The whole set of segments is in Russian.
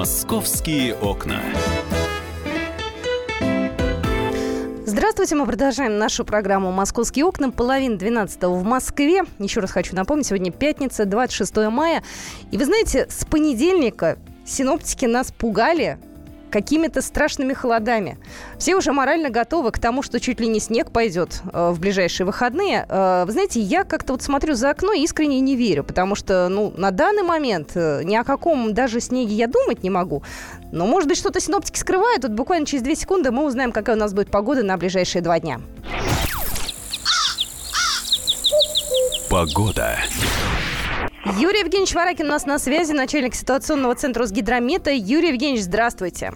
Московские окна. Здравствуйте, мы продолжаем нашу программу «Московские окна». Половина 12 в Москве. Еще раз хочу напомнить, сегодня пятница, 26 мая. И вы знаете, с понедельника синоптики нас пугали какими-то страшными холодами. Все уже морально готовы к тому, что чуть ли не снег пойдет э, в ближайшие выходные. Э, вы знаете, я как-то вот смотрю за окно и искренне не верю, потому что, ну, на данный момент э, ни о каком даже снеге я думать не могу. Но, может быть, что-то синоптики скрывают. Вот буквально через две секунды мы узнаем, какая у нас будет погода на ближайшие два дня. Погода. Юрий Евгеньевич Варакин у нас на связи, начальник ситуационного центра Росгидромета. Юрий Евгеньевич, здравствуйте.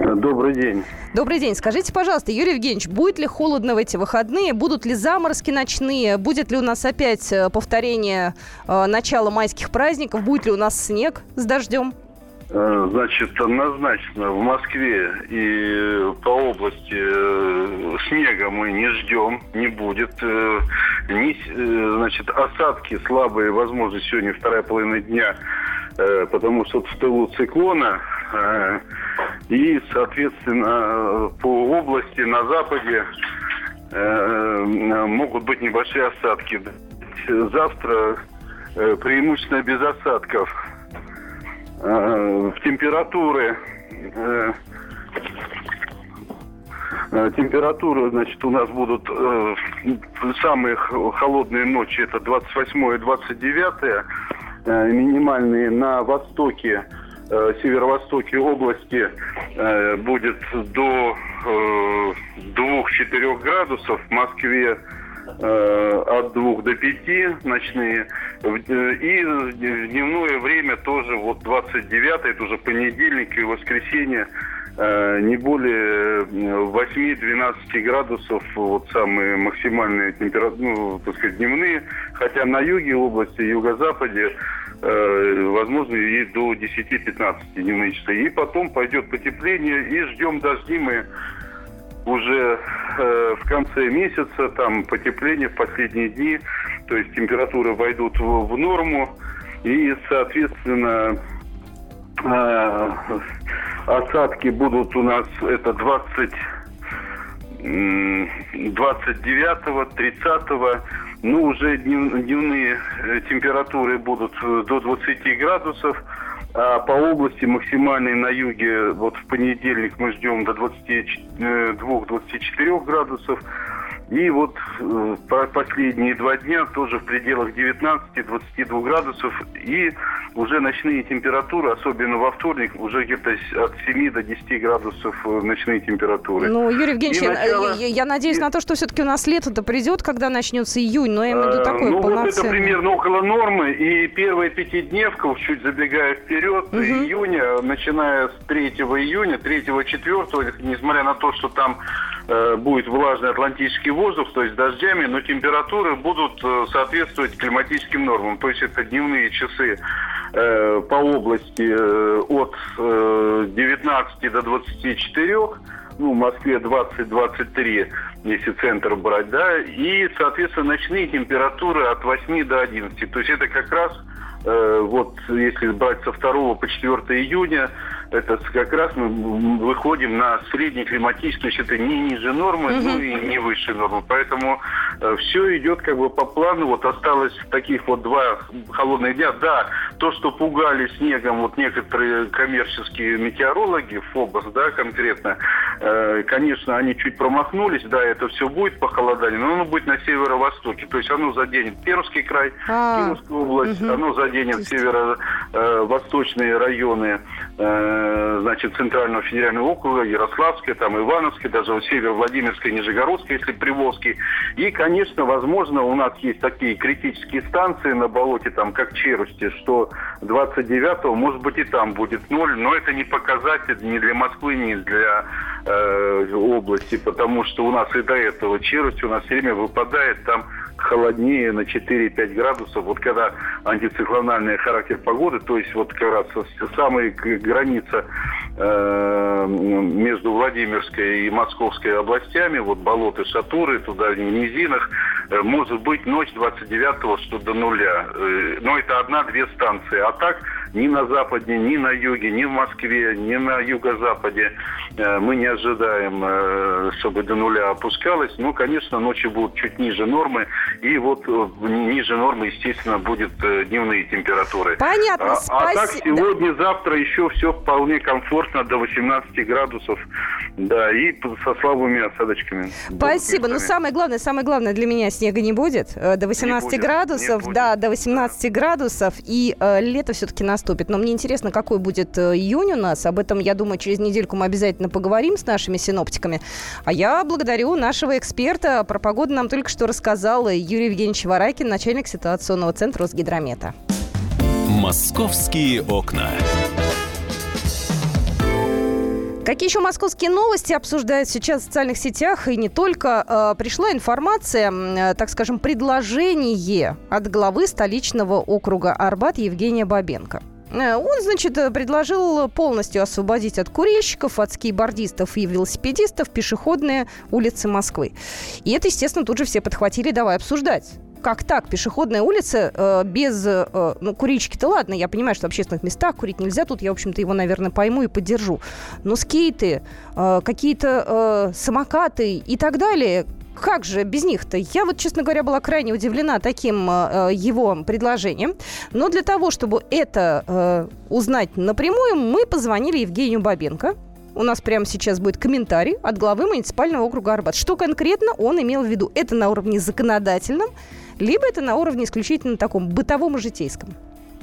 Добрый день. Добрый день. Скажите, пожалуйста, Юрий Евгеньевич, будет ли холодно в эти выходные? Будут ли заморозки ночные? Будет ли у нас опять э, повторение э, начала майских праздников? Будет ли у нас снег с дождем? Э, значит, однозначно в Москве и по области э, снега мы не ждем, не будет. Ни, значит, осадки слабые, возможно, сегодня вторая половина дня, потому что в тылу циклона и, соответственно, по области на западе могут быть небольшие осадки. Завтра преимущественно без осадков Э, в температуры э, э, температуры, значит, у нас будут э, самые холодные ночи, это 28 и 29 э, минимальные на востоке, э, северо-востоке области э, будет до э, 2-4 градусов, в Москве Э, от двух до пяти ночные. Э, и в дневное время тоже вот 29 это уже понедельник и воскресенье, э, не более 8-12 градусов, вот самые максимальные температуры, ну, так сказать, дневные. Хотя на юге области, юго-западе возможно, и до 10-15 дневные часы. И потом пойдет потепление, и ждем дожди мы уже э, в конце месяца, там потепление в последние дни, то есть температуры войдут в, в норму, и, соответственно, э, осадки будут у нас это 20 29 30 ну, уже дневные э, температуры будут до 20 градусов, а по области максимальный на юге, вот в понедельник мы ждем до 22-24 э, градусов. И вот э, последние два дня тоже в пределах 19-22 градусов. И уже ночные температуры, особенно во вторник, уже где-то от 7 до 10 градусов э, ночные температуры. Ну, Юрий Евгеньевич, начало... я, я надеюсь и... на то, что все-таки у нас лето-то придет, когда начнется июнь, но я имею в виду такой ну, полноценный. Вот это примерно около нормы. И первая пятидневка, чуть забегая вперед, угу. июня, начиная с 3 июня, 3-4, несмотря на то, что там э, будет влажный Атлантический воздух, то есть дождями, но температуры будут э, соответствовать климатическим нормам. То есть это дневные часы э, по области э, от 19 до 24, ну, в Москве 20-23, если центр брать, да, и, соответственно, ночные температуры от 8 до 11. То есть это как раз вот если брать со 2 по 4 июня, это как раз мы выходим на средний климатический, то есть это не ниже нормы, угу. ну и не выше нормы. Поэтому э, все идет как бы по плану. Вот осталось таких вот два холодных дня. Да, то, что пугали снегом вот некоторые коммерческие метеорологи, ФОБОС, да, конкретно, э, конечно, они чуть промахнулись, да, это все будет похолодание, но оно будет на северо-востоке. То есть оно заденет Пермский край, а, Кировскую область, оно заденет северо-восточные э, районы значит, Центрального федерального округа, Ярославской, там, Ивановской, даже вот север Владимирской, Нижегородской, если Приволжский. И, конечно, возможно, у нас есть такие критические станции на болоте, там, как Черусти, что 29-го, может быть, и там будет ноль, но это не показатель ни для Москвы, ни для э, области, потому что у нас и до этого Черусти у нас все время выпадает там холоднее на 4-5 градусов. Вот когда антициклональный характер погоды, то есть вот как раз самая граница э, между Владимирской и Московской областями, вот болоты Шатуры, туда в низинах, э, может быть ночь 29-го, что до нуля. Э, но это одна-две станции. А так ни на западе, ни на юге, ни в Москве, ни на юго-западе э, мы не ожидаем, чтобы до нуля опускалось. Ну, конечно, ночи будут чуть ниже нормы. И вот э, ниже нормы, естественно, будет дневные температуры. Понятно, а, а так сегодня, завтра еще все вполне комфортно до 18 градусов. Да, и со слабыми осадочками. Спасибо. Ну, самое главное, самое главное для меня снега не будет. До 18 будет, градусов, да, до 18 градусов. И э, лето все-таки наступит. Но мне интересно, какой будет июнь у нас. Об этом, я думаю, через недельку мы обязательно поговорим с нашими синоптиками. А я благодарю нашего эксперта. Про погоду нам только что рассказал Юрий Евгеньевич Варакин, начальник ситуационного центра Росгидромета. «Московские окна». Какие еще московские новости обсуждают сейчас в социальных сетях и не только? Э, пришла информация, э, так скажем, предложение от главы столичного округа Арбат Евгения Бабенко. Э, он, значит, предложил полностью освободить от курильщиков, от скейбордистов и велосипедистов пешеходные улицы Москвы. И это, естественно, тут же все подхватили, давай обсуждать как так? Пешеходная улица э, без... Э, ну, курильщики-то ладно, я понимаю, что в общественных местах курить нельзя. Тут я, в общем-то, его, наверное, пойму и поддержу. Но скейты, э, какие-то э, самокаты и так далее, как же без них-то? Я вот, честно говоря, была крайне удивлена таким э, его предложением. Но для того, чтобы это э, узнать напрямую, мы позвонили Евгению Бабенко. У нас прямо сейчас будет комментарий от главы муниципального округа Арбат. Что конкретно он имел в виду? Это на уровне законодательном либо это на уровне исключительно таком бытовом и житейском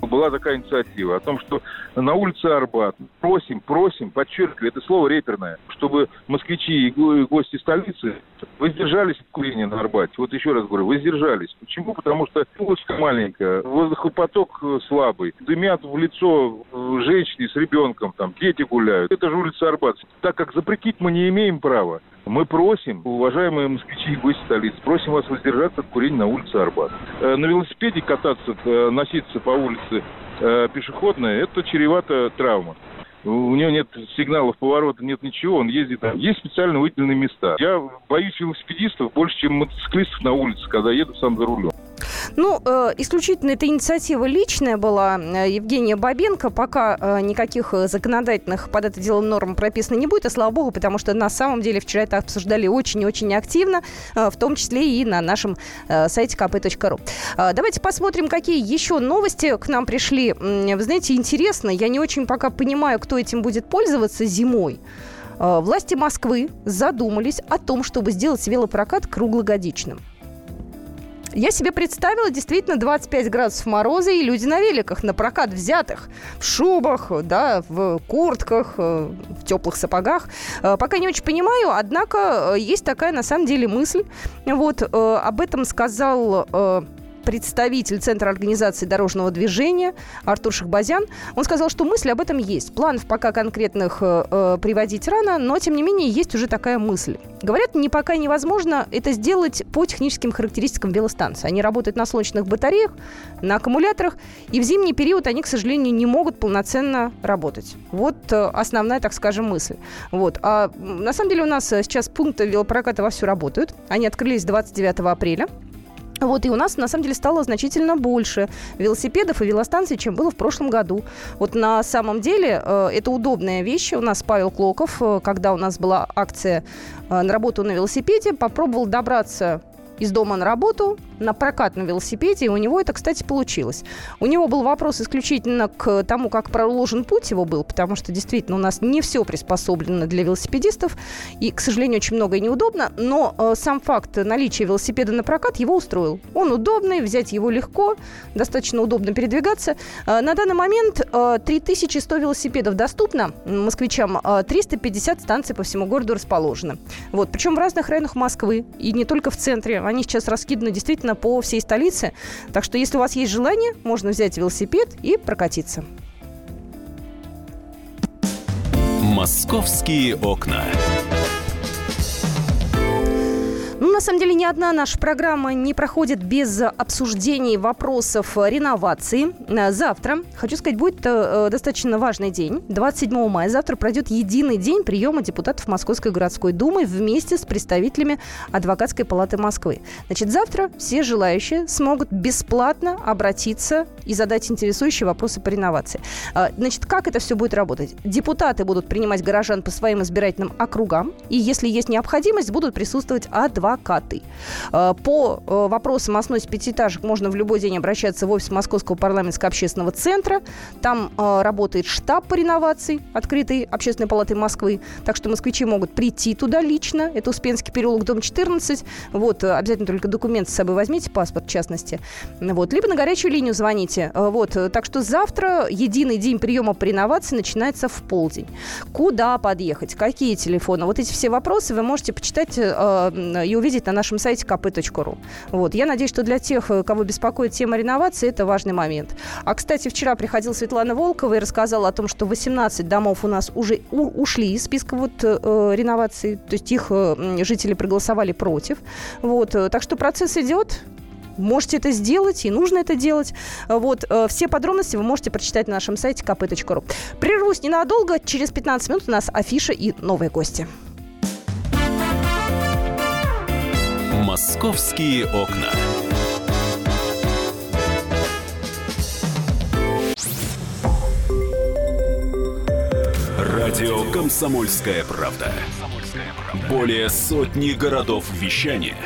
была такая инициатива о том, что на улице Арбат просим, просим, подчеркиваю, это слово реперное, чтобы москвичи и гости столицы воздержались от курения на Арбате. Вот еще раз говорю, воздержались. Почему? Потому что улочка маленькая, воздухопоток слабый, дымят в лицо женщине с ребенком, там, дети гуляют. Это же улица Арбат. Так как запретить мы не имеем права, мы просим, уважаемые москвичи и гости столицы, просим вас воздержаться от курения на улице Арбат. Э, на велосипеде кататься, э, носиться по улице э, пешеходной, это чревато травма. У него нет сигналов поворота, нет ничего, он ездит. Есть специально выделенные места. Я боюсь велосипедистов больше, чем мотоциклистов на улице, когда еду сам за рулем. Ну, э, исключительно эта инициатива личная была э, Евгения Бабенко. Пока э, никаких законодательных под это дело норм прописано не будет, а слава богу, потому что на самом деле вчера это обсуждали очень-очень активно, в том числе и на нашем сайте kp.ru. Давайте посмотрим, какие еще новости к нам пришли. Вы знаете, интересно, я не очень пока понимаю, кто этим будет пользоваться зимой. Власти Москвы задумались о том, чтобы сделать велопрокат круглогодичным. Я себе представила действительно 25 градусов мороза и люди на великах, на прокат взятых, в шубах, да, в куртках, э, в теплых сапогах. Э, пока не очень понимаю, однако э, есть такая на самом деле мысль. Вот об этом сказал представитель Центра организации дорожного движения Артур Шахбазян. Он сказал, что мысль об этом есть. Планов пока конкретных э, э, приводить рано, но, тем не менее, есть уже такая мысль. Говорят, не пока невозможно это сделать по техническим характеристикам велостанции. Они работают на солнечных батареях, на аккумуляторах, и в зимний период они, к сожалению, не могут полноценно работать. Вот э, основная, так скажем, мысль. Вот. А на самом деле у нас сейчас пункты велопроката вовсю работают. Они открылись 29 апреля. Вот, и у нас, на самом деле, стало значительно больше велосипедов и велостанций, чем было в прошлом году. Вот на самом деле э, это удобная вещь. У нас Павел Клоков, э, когда у нас была акция э, на работу на велосипеде, попробовал добраться из дома на работу на прокат на велосипеде, и у него это, кстати, получилось. У него был вопрос исключительно к тому, как проложен путь его был, потому что действительно у нас не все приспособлено для велосипедистов, и, к сожалению, очень многое неудобно, но э, сам факт наличия велосипеда на прокат его устроил. Он удобный, взять его легко, достаточно удобно передвигаться. Э, на данный момент э, 3100 велосипедов доступно москвичам, э, 350 станций по всему городу расположены. Вот, причем в разных районах Москвы, и не только в центре. Они сейчас раскиданы действительно по всей столице. Так что, если у вас есть желание, можно взять велосипед и прокатиться. Московские окна. На самом деле, ни одна наша программа не проходит без обсуждений вопросов реновации. Э, завтра, хочу сказать, будет э, достаточно важный день. 27 мая завтра пройдет единый день приема депутатов Московской городской думы вместе с представителями Адвокатской палаты Москвы. Значит, завтра все желающие смогут бесплатно обратиться и задать интересующие вопросы по реновации. А, значит, как это все будет работать? Депутаты будут принимать горожан по своим избирательным округам, и если есть необходимость, будут присутствовать адвокаты. А, по э, вопросам о сносе пятиэтажек можно в любой день обращаться в офис Московского парламентского общественного центра. Там э, работает штаб по реновации открытой общественной палаты Москвы. Так что москвичи могут прийти туда лично. Это Успенский переулок, дом 14. Вот, э, обязательно только документ с собой возьмите, паспорт в частности. Вот, либо на горячую линию звоните. Э, вот, э, так что завтра единый день приема по реновации начинается в полдень. Куда подъехать? Какие телефоны? Вот эти все вопросы вы можете почитать э, и увидеть на нашем сайте kp.ru. Вот, я надеюсь, что для тех, кого беспокоит тема реновации, это важный момент. А, кстати, вчера приходила Светлана Волкова и рассказала о том, что 18 домов у нас уже ушли из списка вот реновации, то есть их жители проголосовали против. Вот, так что процесс идет, можете это сделать, и нужно это делать. Вот, э, все подробности вы можете прочитать на нашем сайте kp.ru. Прервусь ненадолго, через 15 минут у нас афиша и новые гости. «Московские окна». Радио «Комсомольская правда». Более сотни городов вещания –